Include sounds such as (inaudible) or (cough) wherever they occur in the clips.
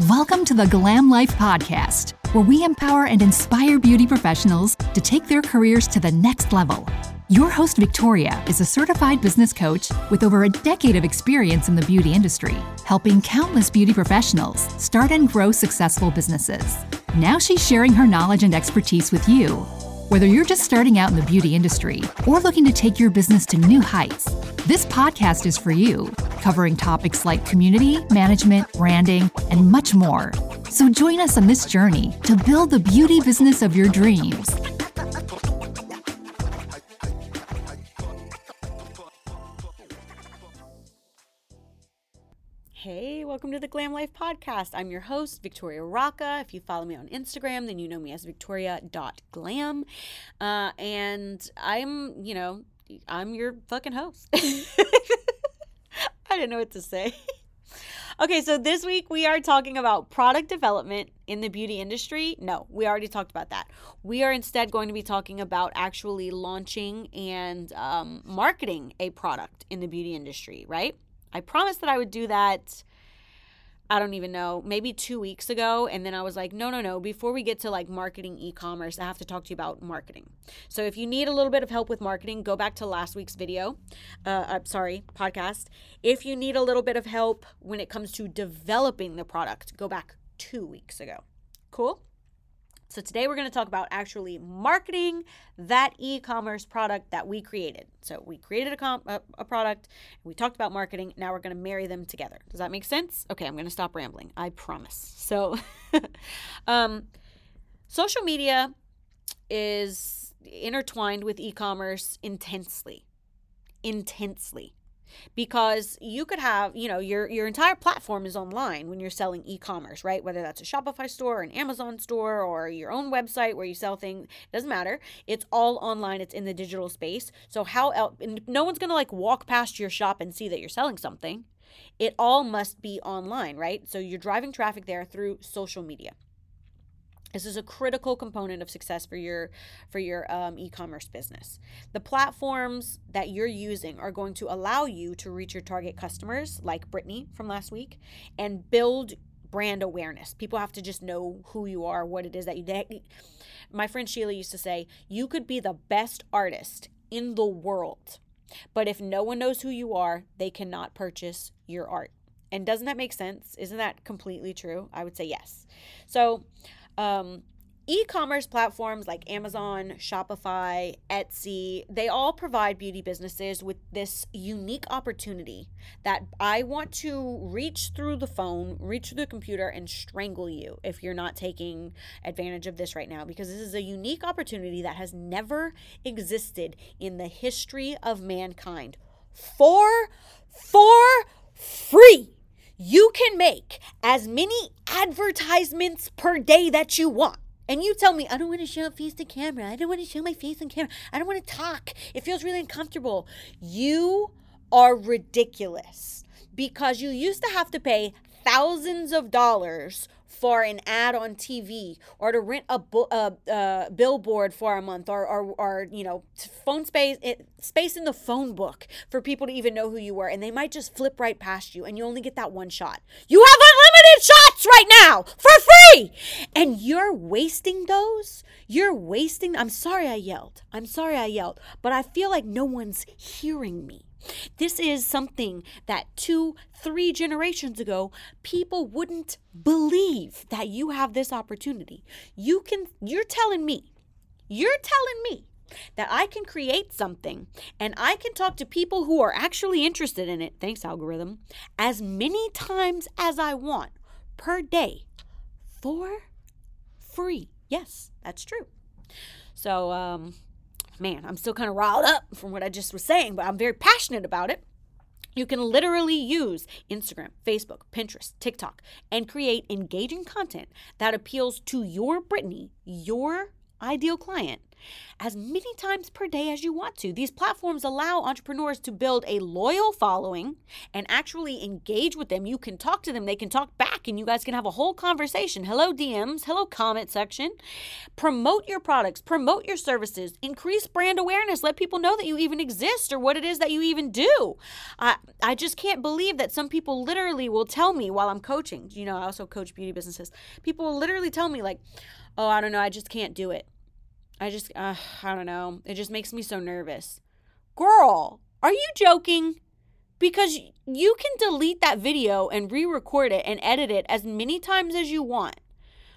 Welcome to the Glam Life Podcast, where we empower and inspire beauty professionals to take their careers to the next level. Your host, Victoria, is a certified business coach with over a decade of experience in the beauty industry, helping countless beauty professionals start and grow successful businesses. Now she's sharing her knowledge and expertise with you. Whether you're just starting out in the beauty industry or looking to take your business to new heights, this podcast is for you, covering topics like community, management, branding, and much more. So join us on this journey to build the beauty business of your dreams. Hey, welcome to the Glam Life Podcast. I'm your host, Victoria Rocca. If you follow me on Instagram, then you know me as victoria.glam. Uh, and I'm, you know, I'm your fucking host. (laughs) I didn't know what to say. (laughs) okay, so this week we are talking about product development in the beauty industry. No, we already talked about that. We are instead going to be talking about actually launching and um, marketing a product in the beauty industry, right? I promised that I would do that I don't even know, maybe two weeks ago. And then I was like, no, no, no. Before we get to like marketing e commerce, I have to talk to you about marketing. So if you need a little bit of help with marketing, go back to last week's video. Uh, I'm sorry, podcast. If you need a little bit of help when it comes to developing the product, go back two weeks ago. Cool? So today we're going to talk about actually marketing that e-commerce product that we created. So we created a, com- a, a product, we talked about marketing. Now we're going to marry them together. Does that make sense? Okay, I'm going to stop rambling. I promise. So, (laughs) um, social media is intertwined with e-commerce intensely, intensely because you could have you know your your entire platform is online when you're selling e-commerce right? Whether that's a shopify store an amazon store or your own website where you sell things doesn't matter. It's all online. It's in the digital space. So how no one's gonna like walk past your shop and see that you're selling something. It all must be online right? So you're driving traffic there through social media this is a critical component of success for your for your um, e-commerce business. The platforms that you're using are going to allow you to reach your target customers, like Brittany from last week, and build brand awareness. People have to just know who you are, what it is that you. They, my friend Sheila used to say, "You could be the best artist in the world, but if no one knows who you are, they cannot purchase your art." And doesn't that make sense? Isn't that completely true? I would say yes. So, um, e-commerce platforms like Amazon, Shopify, Etsy, they all provide beauty businesses with this unique opportunity that I want to reach through the phone, reach through the computer and strangle you if you're not taking advantage of this right now because this is a unique opportunity that has never existed in the history of mankind. For for free you can make as many advertisements per day that you want. And you tell me, I don't want to show up face to camera. I don't want to show my face on camera. I don't want to talk. It feels really uncomfortable. You are ridiculous because you used to have to pay thousands of dollars for an ad on TV or to rent a, bu- a, a billboard for a month or, or, or you know phone space it, space in the phone book for people to even know who you were and they might just flip right past you and you only get that one shot. You have unlimited shots right now for free! And you're wasting those? You're wasting I'm sorry I yelled. I'm sorry I yelled but I feel like no one's hearing me this is something that two, three generations ago, people wouldn't believe that you have this opportunity. You can, you're telling me, you're telling me that I can create something and I can talk to people who are actually interested in it, thanks, algorithm, as many times as I want per day for free. Yes, that's true. So, um, man, I'm still kind of riled up from what I just was saying, but I'm very passionate about it. You can literally use Instagram, Facebook, Pinterest, TikTok, and create engaging content that appeals to your Brittany, your ideal client, as many times per day as you want to. These platforms allow entrepreneurs to build a loyal following and actually engage with them. You can talk to them, they can talk back, and you guys can have a whole conversation. Hello, DMs, hello, comment section. Promote your products, promote your services, increase brand awareness, let people know that you even exist or what it is that you even do. I, I just can't believe that some people literally will tell me while I'm coaching, you know, I also coach beauty businesses. People will literally tell me, like, oh, I don't know, I just can't do it. I just, uh, I don't know. It just makes me so nervous. Girl, are you joking? Because you can delete that video and re record it and edit it as many times as you want.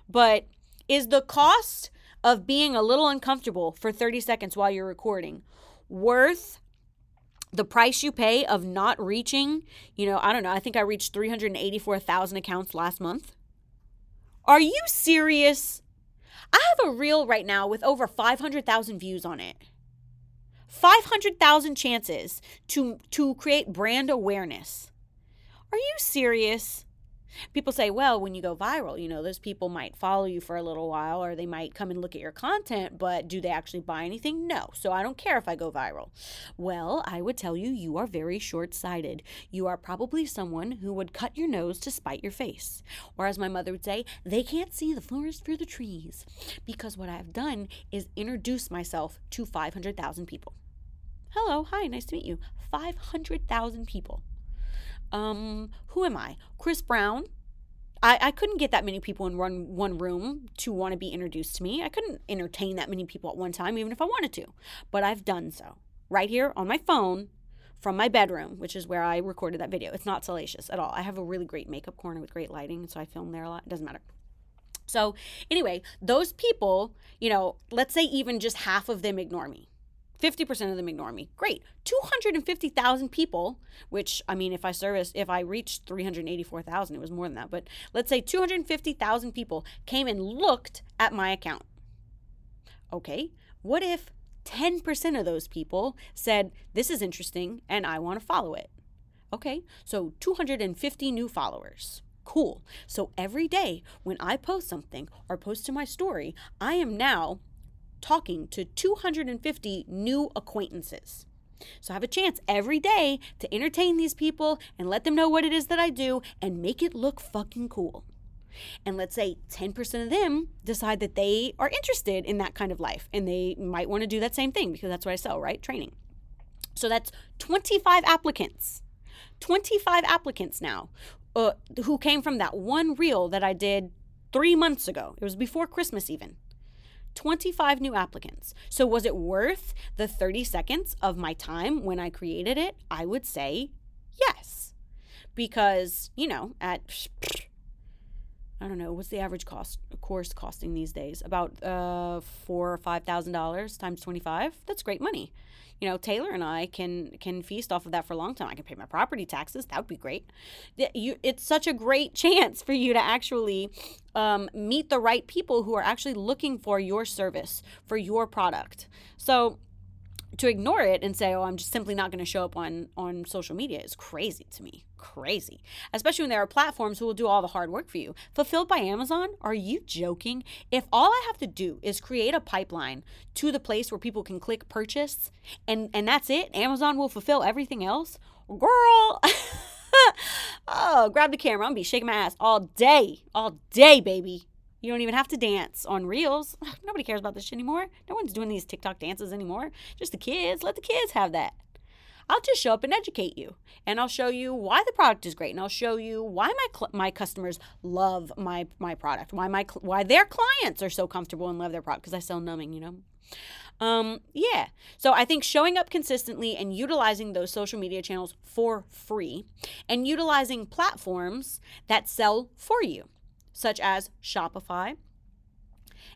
But is the cost of being a little uncomfortable for 30 seconds while you're recording worth the price you pay of not reaching, you know, I don't know, I think I reached 384,000 accounts last month. Are you serious? I have a reel right now with over 500,000 views on it. 500,000 chances to to create brand awareness. Are you serious? People say, well, when you go viral, you know, those people might follow you for a little while or they might come and look at your content, but do they actually buy anything? No. So I don't care if I go viral. Well, I would tell you, you are very short sighted. You are probably someone who would cut your nose to spite your face. Or as my mother would say, they can't see the forest through the trees. Because what I've done is introduce myself to 500,000 people. Hello, hi, nice to meet you. 500,000 people. Um, who am I? Chris Brown. I, I couldn't get that many people in one one room to want to be introduced to me. I couldn't entertain that many people at one time, even if I wanted to. But I've done so. Right here on my phone from my bedroom, which is where I recorded that video. It's not salacious at all. I have a really great makeup corner with great lighting, so I film there a lot. It doesn't matter. So, anyway, those people, you know, let's say even just half of them ignore me. 50% of them ignore me. Great. 250,000 people, which I mean if I service if I reached 384,000 it was more than that, but let's say 250,000 people came and looked at my account. Okay. What if 10% of those people said this is interesting and I want to follow it? Okay. So 250 new followers. Cool. So every day when I post something or post to my story, I am now talking to 250 new acquaintances. So I have a chance every day to entertain these people and let them know what it is that I do and make it look fucking cool. And let's say 10% of them decide that they are interested in that kind of life and they might want to do that same thing because that's what I sell, right? Training. So that's 25 applicants. 25 applicants now uh, who came from that one reel that I did three months ago. It was before Christmas, even. 25 new applicants. So, was it worth the 30 seconds of my time when I created it? I would say yes. Because, you know, at I don't know, what's the average cost of course costing these days? About uh four or five thousand dollars times twenty five. That's great money you know taylor and i can can feast off of that for a long time. I can pay my property taxes. That would be great. You, it's such a great (laughs) chance for you to actually um, meet the right people who are actually looking for your service for your product. So to ignore it and say, "Oh, I'm just simply not going to show up on on social media" is crazy to me. Crazy, especially when there are platforms who will do all the hard work for you. Fulfilled by Amazon? Are you joking? If all I have to do is create a pipeline to the place where people can click purchase, and and that's it, Amazon will fulfill everything else. Girl. (laughs) oh, grab the camera. I'm gonna be shaking my ass all day, all day, baby. You don't even have to dance on reels. (laughs) Nobody cares about this shit anymore. No one's doing these TikTok dances anymore. Just the kids. Let the kids have that. I'll just show up and educate you, and I'll show you why the product is great, and I'll show you why my cl- my customers love my my product, why my cl- why their clients are so comfortable and love their product because I sell numbing, you know. Um, yeah. So I think showing up consistently and utilizing those social media channels for free, and utilizing platforms that sell for you such as Shopify,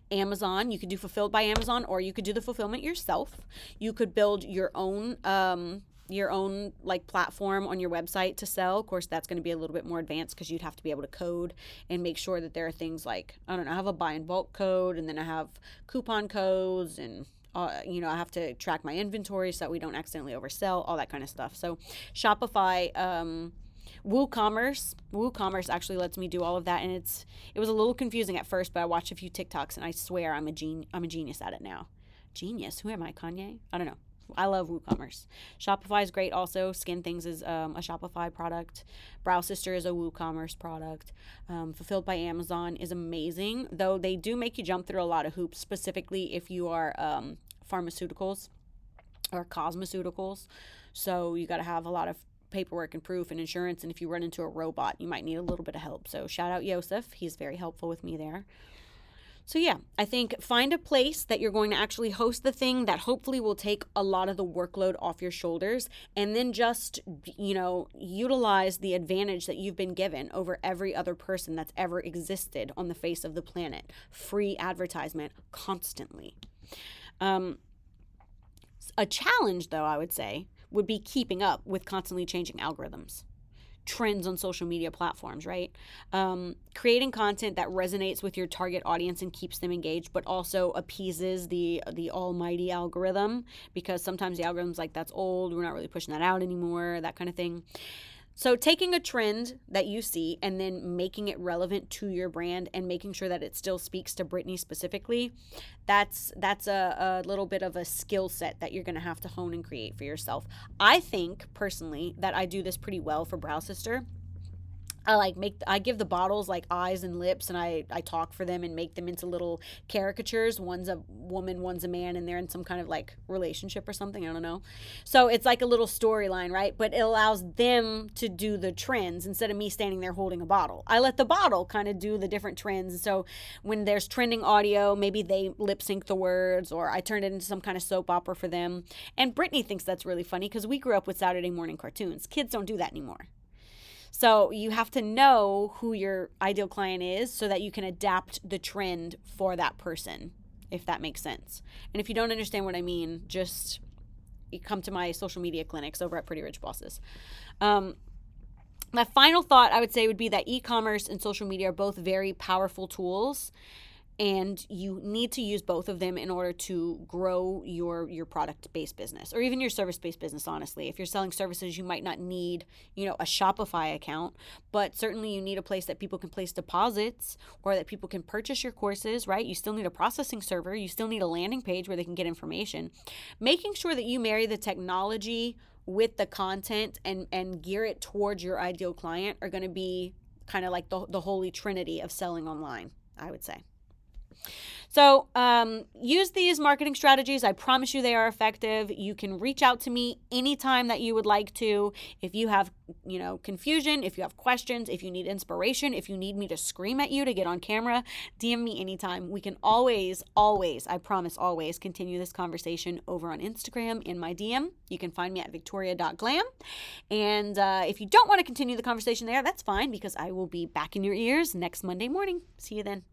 Amazon. You could do fulfilled by Amazon, or you could do the fulfillment yourself. You could build your own. Um, your own like platform on your website to sell of course that's going to be a little bit more advanced because you'd have to be able to code and make sure that there are things like i don't know i have a buy in bulk code and then i have coupon codes and uh, you know i have to track my inventory so that we don't accidentally oversell all that kind of stuff so shopify um, WooCommerce, WooCommerce actually lets me do all of that, and it's it was a little confusing at first, but I watched a few TikToks, and I swear I'm a gen- I'm a genius at it now. genius. Who am I, Kanye? I don't know. I love WooCommerce. Shopify is great also. Skin Things is um, a Shopify product. Brow Sister is a WooCommerce product. Um, Fulfilled by Amazon is amazing, though they do make you jump through a lot of hoops, specifically if you are um, pharmaceuticals or cosmeceuticals. So you got to have a lot of paperwork and proof and insurance. And if you run into a robot, you might need a little bit of help. So shout out Yosef. He's very helpful with me there. So, yeah, I think find a place that you're going to actually host the thing that hopefully will take a lot of the workload off your shoulders and then just, you know, utilize the advantage that you've been given over every other person that's ever existed on the face of the planet. Free advertisement constantly. Um, a challenge, though, I would say, would be keeping up with constantly changing algorithms trends on social media platforms, right? Um, creating content that resonates with your target audience and keeps them engaged, but also appeases the the almighty algorithm because sometimes the algorithm's like that's old, we're not really pushing that out anymore, that kind of thing. So, taking a trend that you see and then making it relevant to your brand and making sure that it still speaks to Brittany specifically, that's that's a, a little bit of a skill set that you're going to have to hone and create for yourself. I think personally that I do this pretty well for Brow Sister I like make I give the bottles like eyes and lips and I I talk for them and make them into little caricatures. One's a woman, one's a man and they're in some kind of like relationship or something, I don't know. So it's like a little storyline, right? But it allows them to do the trends instead of me standing there holding a bottle. I let the bottle kind of do the different trends. So when there's trending audio, maybe they lip sync the words or I turn it into some kind of soap opera for them. And Brittany thinks that's really funny because we grew up with Saturday morning cartoons. Kids don't do that anymore. So you have to know who your ideal client is so that you can adapt the trend for that person, if that makes sense. And if you don't understand what I mean, just come to my social media clinics over at Pretty Rich Bosses. Um, my final thought I would say would be that e commerce and social media are both very powerful tools and you need to use both of them in order to grow your your product based business or even your service based business honestly. If you're selling services you might not need you know a shopify account but certainly you need a place that people can place deposits or that people can purchase your courses right? You still need a processing server. You still need a landing page where they can get information. Making sure that you marry the technology with the content and and gear it towards your ideal client are going to be kind of like the, the holy trinity of selling online i would say so um, use these marketing strategies. I promise you they are effective. You can reach out to me anytime that you would like to. If you have, you know, confusion, if you have questions, if you need inspiration, if you need me to scream at you to get on camera, DM me anytime. We can always, always, I promise, always continue this conversation over on Instagram in my DM. You can find me at victoria.glam. And uh, if you don't want to continue the conversation there, that's fine because I will be back in your ears next Monday morning. See you then.